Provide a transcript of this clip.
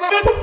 mother.